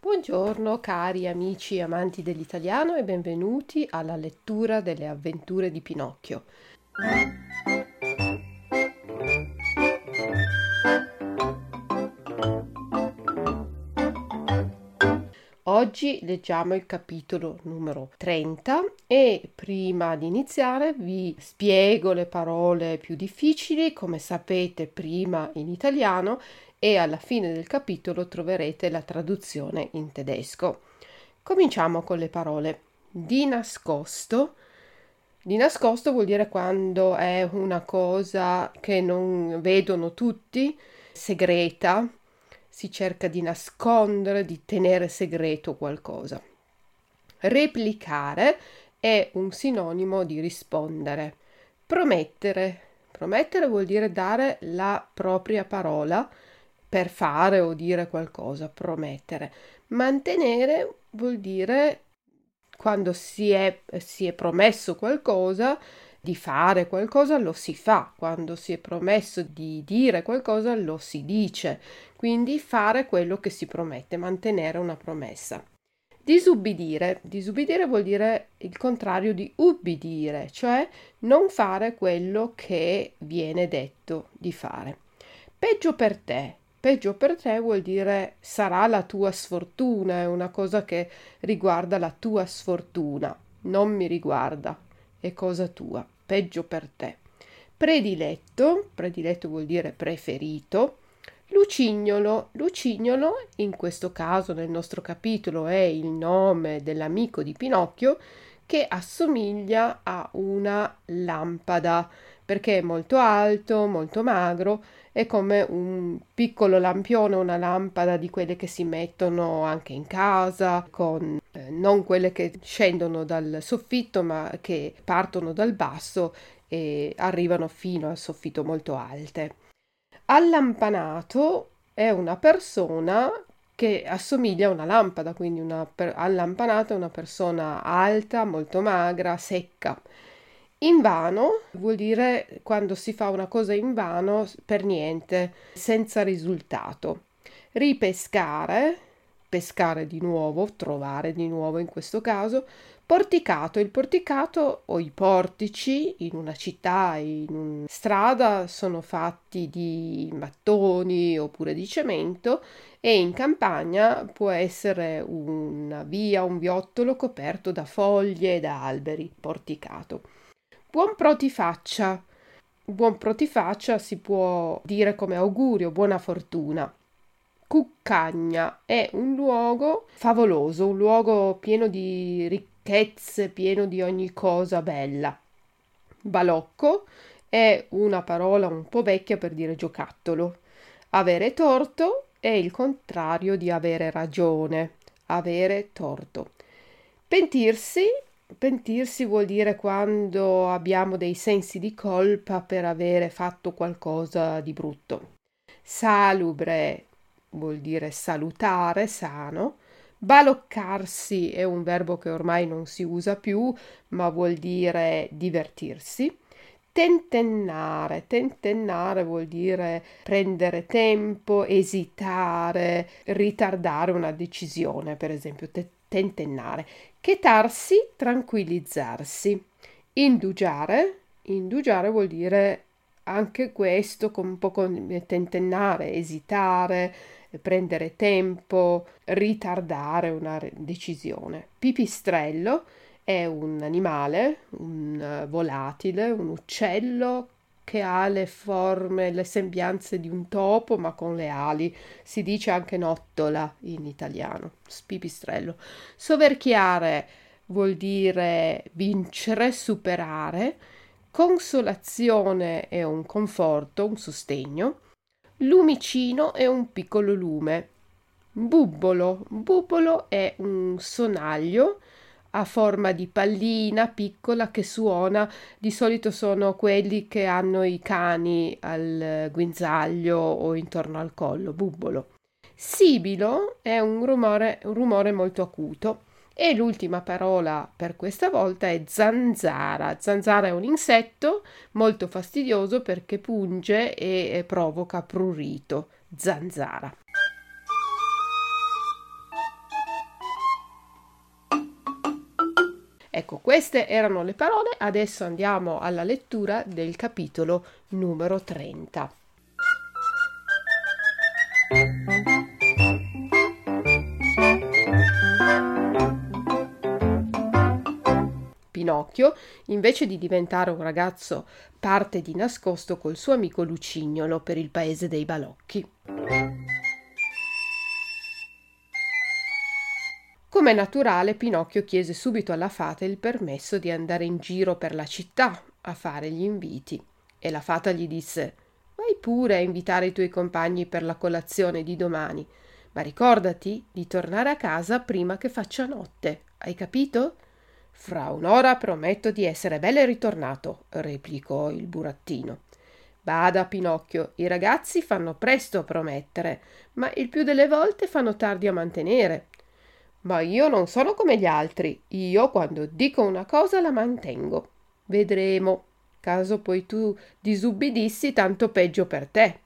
Buongiorno cari amici e amanti dell'italiano e benvenuti alla lettura delle avventure di Pinocchio. Oggi leggiamo il capitolo numero 30 e prima di iniziare vi spiego le parole più difficili, come sapete prima in italiano e alla fine del capitolo troverete la traduzione in tedesco. Cominciamo con le parole di nascosto. Di nascosto vuol dire quando è una cosa che non vedono tutti, segreta, si cerca di nascondere, di tenere segreto qualcosa. Replicare è un sinonimo di rispondere. Promettere. Promettere vuol dire dare la propria parola per fare o dire qualcosa, promettere. Mantenere vuol dire quando si è, si è promesso qualcosa di fare qualcosa lo si fa, quando si è promesso di dire qualcosa lo si dice, quindi fare quello che si promette, mantenere una promessa. Disubbidire. Disubbidire vuol dire il contrario di ubbidire, cioè non fare quello che viene detto di fare. Peggio per te. Peggio per te vuol dire sarà la tua sfortuna, è una cosa che riguarda la tua sfortuna, non mi riguarda, è cosa tua peggio per te. Prediletto, prediletto vuol dire preferito. Lucignolo, Lucignolo, in questo caso nel nostro capitolo è il nome dell'amico di Pinocchio che assomiglia a una lampada perché è molto alto, molto magro, è come un piccolo lampione, una lampada di quelle che si mettono anche in casa, con eh, non quelle che scendono dal soffitto, ma che partono dal basso e arrivano fino al soffitto molto alte. Allampanato è una persona che assomiglia a una lampada, quindi una per- allampanato è una persona alta, molto magra, secca. In vano vuol dire quando si fa una cosa in vano per niente, senza risultato. Ripescare, pescare di nuovo, trovare di nuovo in questo caso. Porticato, il porticato o i portici in una città, in una strada sono fatti di mattoni oppure di cemento e in campagna può essere una via, un viottolo coperto da foglie e da alberi, porticato. Buon protifaccia. Buon protifaccia si può dire come augurio, buona fortuna. Cuccagna è un luogo favoloso, un luogo pieno di ricchezze, pieno di ogni cosa bella. Balocco è una parola un po' vecchia per dire giocattolo. Avere torto è il contrario di avere ragione, avere torto. Pentirsi Pentirsi vuol dire quando abbiamo dei sensi di colpa per avere fatto qualcosa di brutto. Salubre vuol dire salutare, sano. Baloccarsi è un verbo che ormai non si usa più, ma vuol dire divertirsi. Tentennare, tentennare vuol dire prendere tempo, esitare, ritardare una decisione, per esempio tentennare. Chetarsi, tranquillizzarsi. Indugiare, indugiare vuol dire anche questo con un po' come tentennare, esitare, prendere tempo, ritardare una decisione. Pipistrello è un animale, un volatile, un uccello che ha le forme, le sembianze di un topo, ma con le ali. Si dice anche nottola in italiano, spipistrello. Soverchiare vuol dire vincere, superare. Consolazione è un conforto, un sostegno. Lumicino è un piccolo lume. Bubbolo. Bubbolo è un sonaglio a forma di pallina piccola che suona, di solito sono quelli che hanno i cani al guinzaglio o intorno al collo, bubbolo. Sibilo è un rumore, un rumore molto acuto. E l'ultima parola per questa volta è zanzara. Zanzara è un insetto molto fastidioso perché punge e provoca prurito. zanzara. Ecco, queste erano le parole, adesso andiamo alla lettura del capitolo numero 30. Pinocchio, invece di diventare un ragazzo, parte di nascosto col suo amico Lucignolo per il paese dei balocchi. Come naturale, Pinocchio chiese subito alla fata il permesso di andare in giro per la città a fare gli inviti. E la fata gli disse: Vai pure a invitare i tuoi compagni per la colazione di domani, ma ricordati di tornare a casa prima che faccia notte. Hai capito? Fra un'ora prometto di essere belle ritornato, replicò il burattino. Bada, Pinocchio, i ragazzi fanno presto a promettere, ma il più delle volte fanno tardi a mantenere. Ma io non sono come gli altri. Io quando dico una cosa la mantengo. Vedremo. Caso poi tu disubbidissi, tanto peggio per te.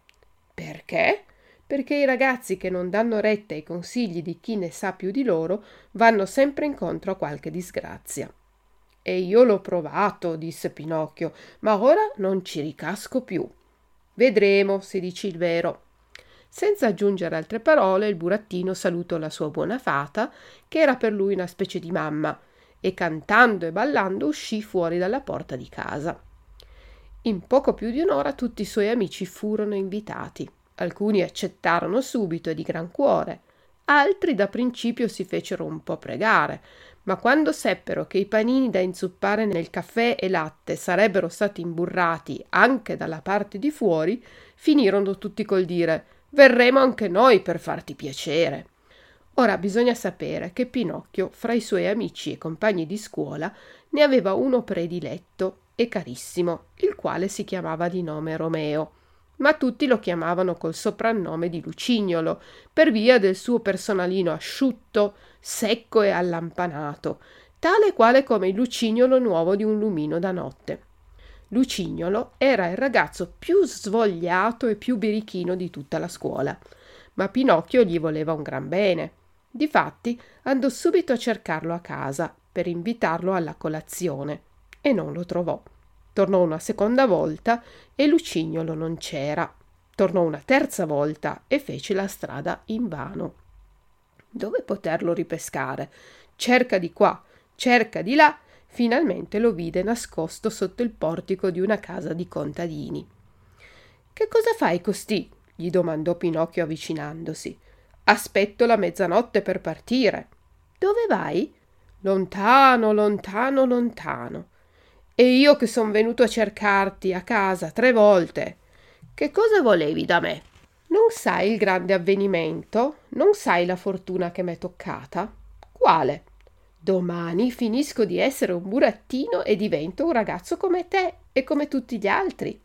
Perché? Perché i ragazzi che non danno retta ai consigli di chi ne sa più di loro vanno sempre incontro a qualche disgrazia. E io l'ho provato, disse Pinocchio, ma ora non ci ricasco più. Vedremo se dici il vero. Senza aggiungere altre parole, il burattino salutò la sua buona fata, che era per lui una specie di mamma, e cantando e ballando uscì fuori dalla porta di casa. In poco più di un'ora tutti i suoi amici furono invitati. Alcuni accettarono subito e di gran cuore, altri da principio si fecero un po' pregare, ma quando seppero che i panini da inzuppare nel caffè e latte sarebbero stati imburrati anche dalla parte di fuori, finirono tutti col dire Verremo anche noi per farti piacere. Ora bisogna sapere che Pinocchio, fra i suoi amici e compagni di scuola, ne aveva uno prediletto e carissimo, il quale si chiamava di nome Romeo, ma tutti lo chiamavano col soprannome di Lucignolo, per via del suo personalino asciutto, secco e allampanato, tale quale come il lucignolo nuovo di un lumino da notte. Lucignolo era il ragazzo più svogliato e più birichino di tutta la scuola, ma Pinocchio gli voleva un gran bene. Difatti andò subito a cercarlo a casa per invitarlo alla colazione e non lo trovò. Tornò una seconda volta e Lucignolo non c'era. Tornò una terza volta e fece la strada invano. Dove poterlo ripescare? Cerca di qua, cerca di là finalmente lo vide nascosto sotto il portico di una casa di contadini. Che cosa fai costì? gli domandò Pinocchio avvicinandosi. Aspetto la mezzanotte per partire. Dove vai? Lontano, lontano, lontano. E io che son venuto a cercarti a casa tre volte. Che cosa volevi da me? Non sai il grande avvenimento? Non sai la fortuna che m'è toccata? Quale? Domani finisco di essere un burattino e divento un ragazzo come te e come tutti gli altri.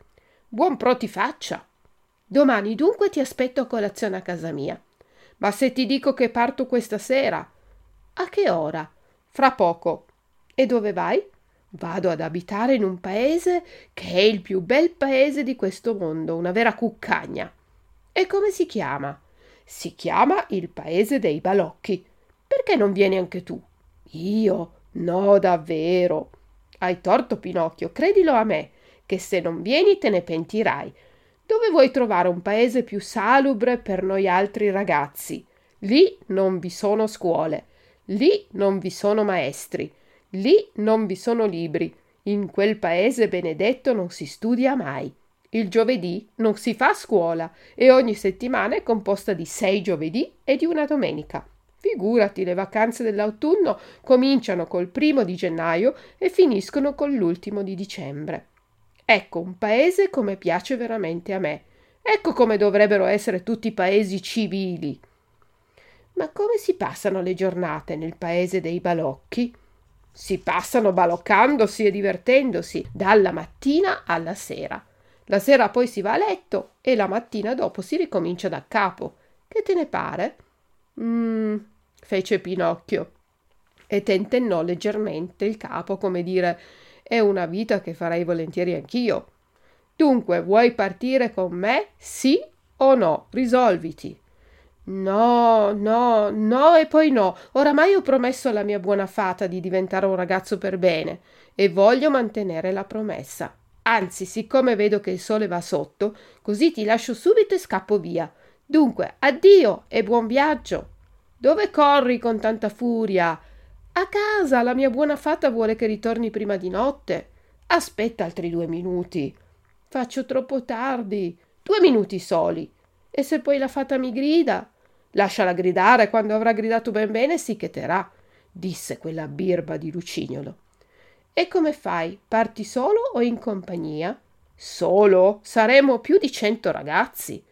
Buon pro ti faccia. Domani dunque ti aspetto a colazione a casa mia. Ma se ti dico che parto questa sera, a che ora? Fra poco. E dove vai? Vado ad abitare in un paese che è il più bel paese di questo mondo, una vera cuccagna. E come si chiama? Si chiama il paese dei balocchi. Perché non vieni anche tu? Io? No, davvero. Hai torto, Pinocchio, credilo a me, che se non vieni te ne pentirai. Dove vuoi trovare un paese più salubre per noi altri ragazzi? Lì non vi sono scuole, lì non vi sono maestri, lì non vi sono libri. In quel paese benedetto non si studia mai. Il giovedì non si fa scuola e ogni settimana è composta di sei giovedì e di una domenica. Figurati, le vacanze dell'autunno cominciano col primo di gennaio e finiscono con l'ultimo di dicembre. Ecco un paese come piace veramente a me. Ecco come dovrebbero essere tutti i paesi civili. Ma come si passano le giornate nel paese dei balocchi? Si passano baloccandosi e divertendosi dalla mattina alla sera. La sera poi si va a letto e la mattina dopo si ricomincia da capo. Che te ne pare? Mmm, fece Pinocchio e tentennò leggermente il capo come dire è una vita che farei volentieri anch'io. Dunque, vuoi partire con me? Sì o no? Risolviti. No, no, no e poi no. Oramai ho promesso alla mia buona fata di diventare un ragazzo per bene e voglio mantenere la promessa. Anzi, siccome vedo che il sole va sotto, così ti lascio subito e scappo via. Dunque, addio e buon viaggio. Dove corri con tanta furia? A casa, la mia buona fata vuole che ritorni prima di notte. Aspetta altri due minuti. Faccio troppo tardi. Due minuti soli. E se poi la fata mi grida? Lasciala gridare, quando avrà gridato ben bene si cheterà, disse quella birba di Lucignolo. E come fai? Parti solo o in compagnia? Solo? Saremo più di cento ragazzi.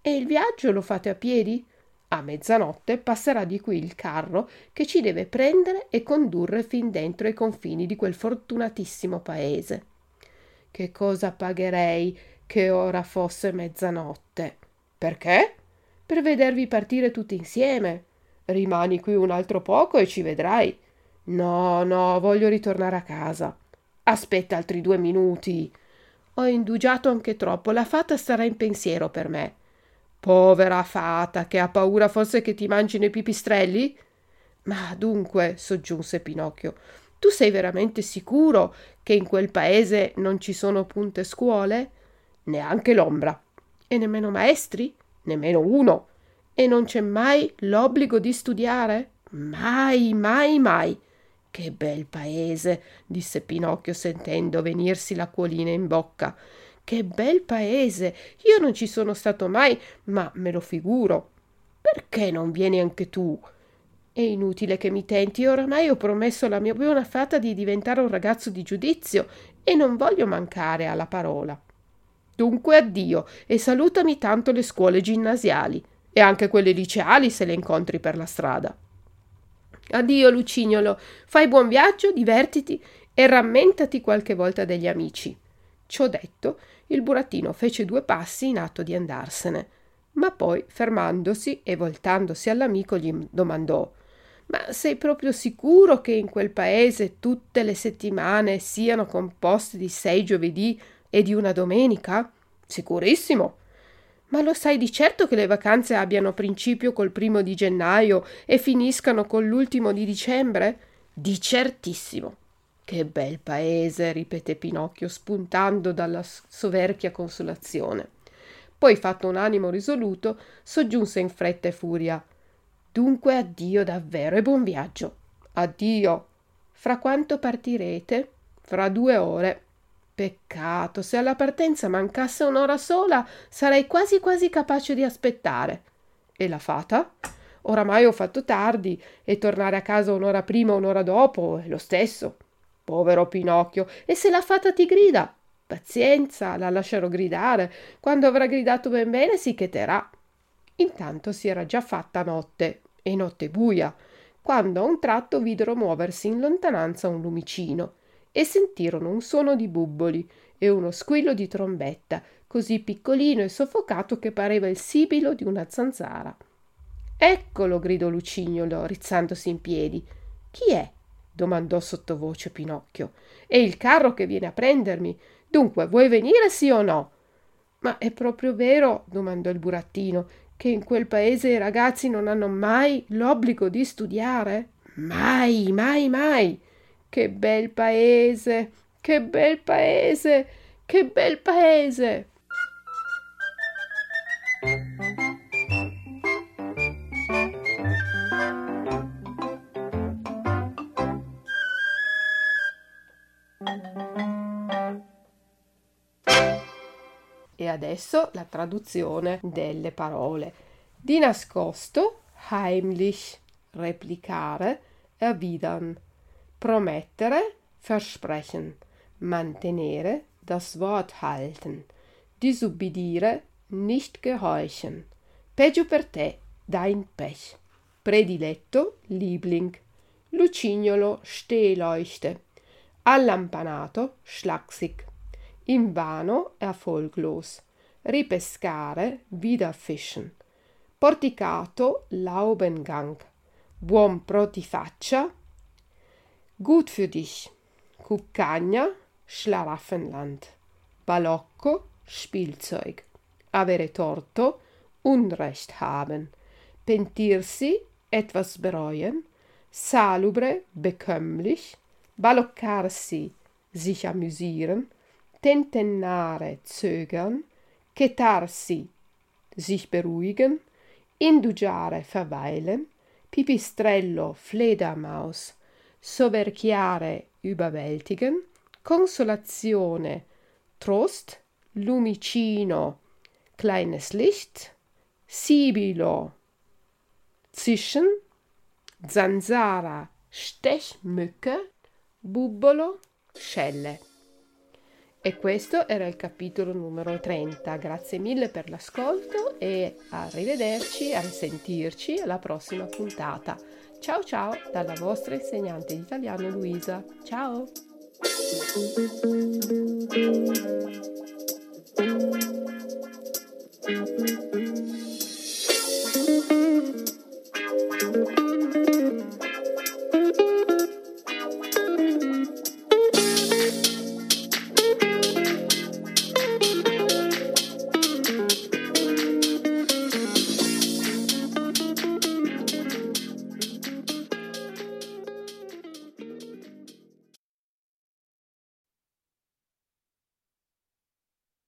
E il viaggio lo fate a piedi? A mezzanotte passerà di qui il carro che ci deve prendere e condurre fin dentro i confini di quel fortunatissimo paese. Che cosa pagherei che ora fosse mezzanotte? Perché? per vedervi partire tutti insieme. Rimani qui un altro poco e ci vedrai. No, no, voglio ritornare a casa. Aspetta altri due minuti. Ho indugiato anche troppo, la fata starà in pensiero per me. Povera fata, che ha paura forse che ti mangino i pipistrelli? Ma dunque, soggiunse Pinocchio, tu sei veramente sicuro che in quel paese non ci sono punte scuole? Neanche l'ombra. E nemmeno maestri? nemmeno uno. E non c'è mai l'obbligo di studiare? Mai, mai, mai. Che bel paese, disse Pinocchio sentendo venirsi l'acquolina in bocca. Che bel paese. Io non ci sono stato mai, ma me lo figuro. Perché non vieni anche tu? È inutile che mi tenti, oramai ho promesso alla mia buona fata di diventare un ragazzo di giudizio e non voglio mancare alla parola. Dunque addio e salutami tanto le scuole ginnasiali e anche quelle liceali se le incontri per la strada. Addio Lucignolo, fai buon viaggio, divertiti e rammentati qualche volta degli amici. Ciò detto, il burattino fece due passi in atto di andarsene, ma poi, fermandosi e voltandosi all'amico, gli domandò Ma sei proprio sicuro che in quel paese tutte le settimane siano composte di sei giovedì e di una domenica? Sicurissimo. Ma lo sai di certo che le vacanze abbiano principio col primo di gennaio e finiscano con l'ultimo di dicembre? Di certissimo. Che bel paese, ripete Pinocchio, spuntando dalla soverchia consolazione. Poi, fatto un animo risoluto, soggiunse in fretta e furia. Dunque addio davvero e buon viaggio. Addio. Fra quanto partirete? Fra due ore. Peccato, se alla partenza mancasse un'ora sola, sarei quasi quasi capace di aspettare. E la fata? Oramai ho fatto tardi e tornare a casa un'ora prima o un'ora dopo è lo stesso. Povero Pinocchio, e se la fata ti grida? Pazienza, la lascerò gridare. Quando avrà gridato ben bene si cheterà. Intanto si era già fatta notte, e notte buia, quando a un tratto videro muoversi in lontananza un lumicino e sentirono un suono di bubboli e uno squillo di trombetta, così piccolino e soffocato che pareva il sibilo di una zanzara. Eccolo, gridò Lucignolo, rizzandosi in piedi. Chi è? Domandò sottovoce Pinocchio. È il carro che viene a prendermi. Dunque, vuoi venire sì o no? Ma è proprio vero, domandò il burattino, che in quel paese i ragazzi non hanno mai l'obbligo di studiare? Mai, mai, mai. Che bel paese, che bel paese, che bel paese. Adesso la traduzione delle parole. Di nascosto, heimlich, replicare, erwidern. Promettere, versprechen, mantenere, das Wort halten, disubbidire, nicht gehorchen, peggio per te, dein Pech, prediletto, Liebling, lucignolo, Stehleuchte, allampanato, schlaksig, invano, erfolglos, ripescare, wiederfischen, porticato, Laubengang, buon protifaccia, Gut für dich. Cuccagna, Schlaraffenland. Balocco, Spielzeug. avere torto, Unrecht haben, pentirsi, etwas bereuen, salubre, bekömmlich, baloccarsi, sich amüsieren, tentennare, zögern, chetarsi, sich beruhigen, indugiare, verweilen, pipistrello, Fledermaus, soverchiare, überwältigen, Consolazione, Trost, Lumicino, kleines Licht, Sibilo, Zischen, Zanzara, Stechmücke, Bubbolo, Scelle. E questo era il capitolo numero 30. Grazie mille per l'ascolto e arrivederci, a risentirci alla prossima puntata. Ciao ciao dalla vostra insegnante di italiano Luisa. Ciao!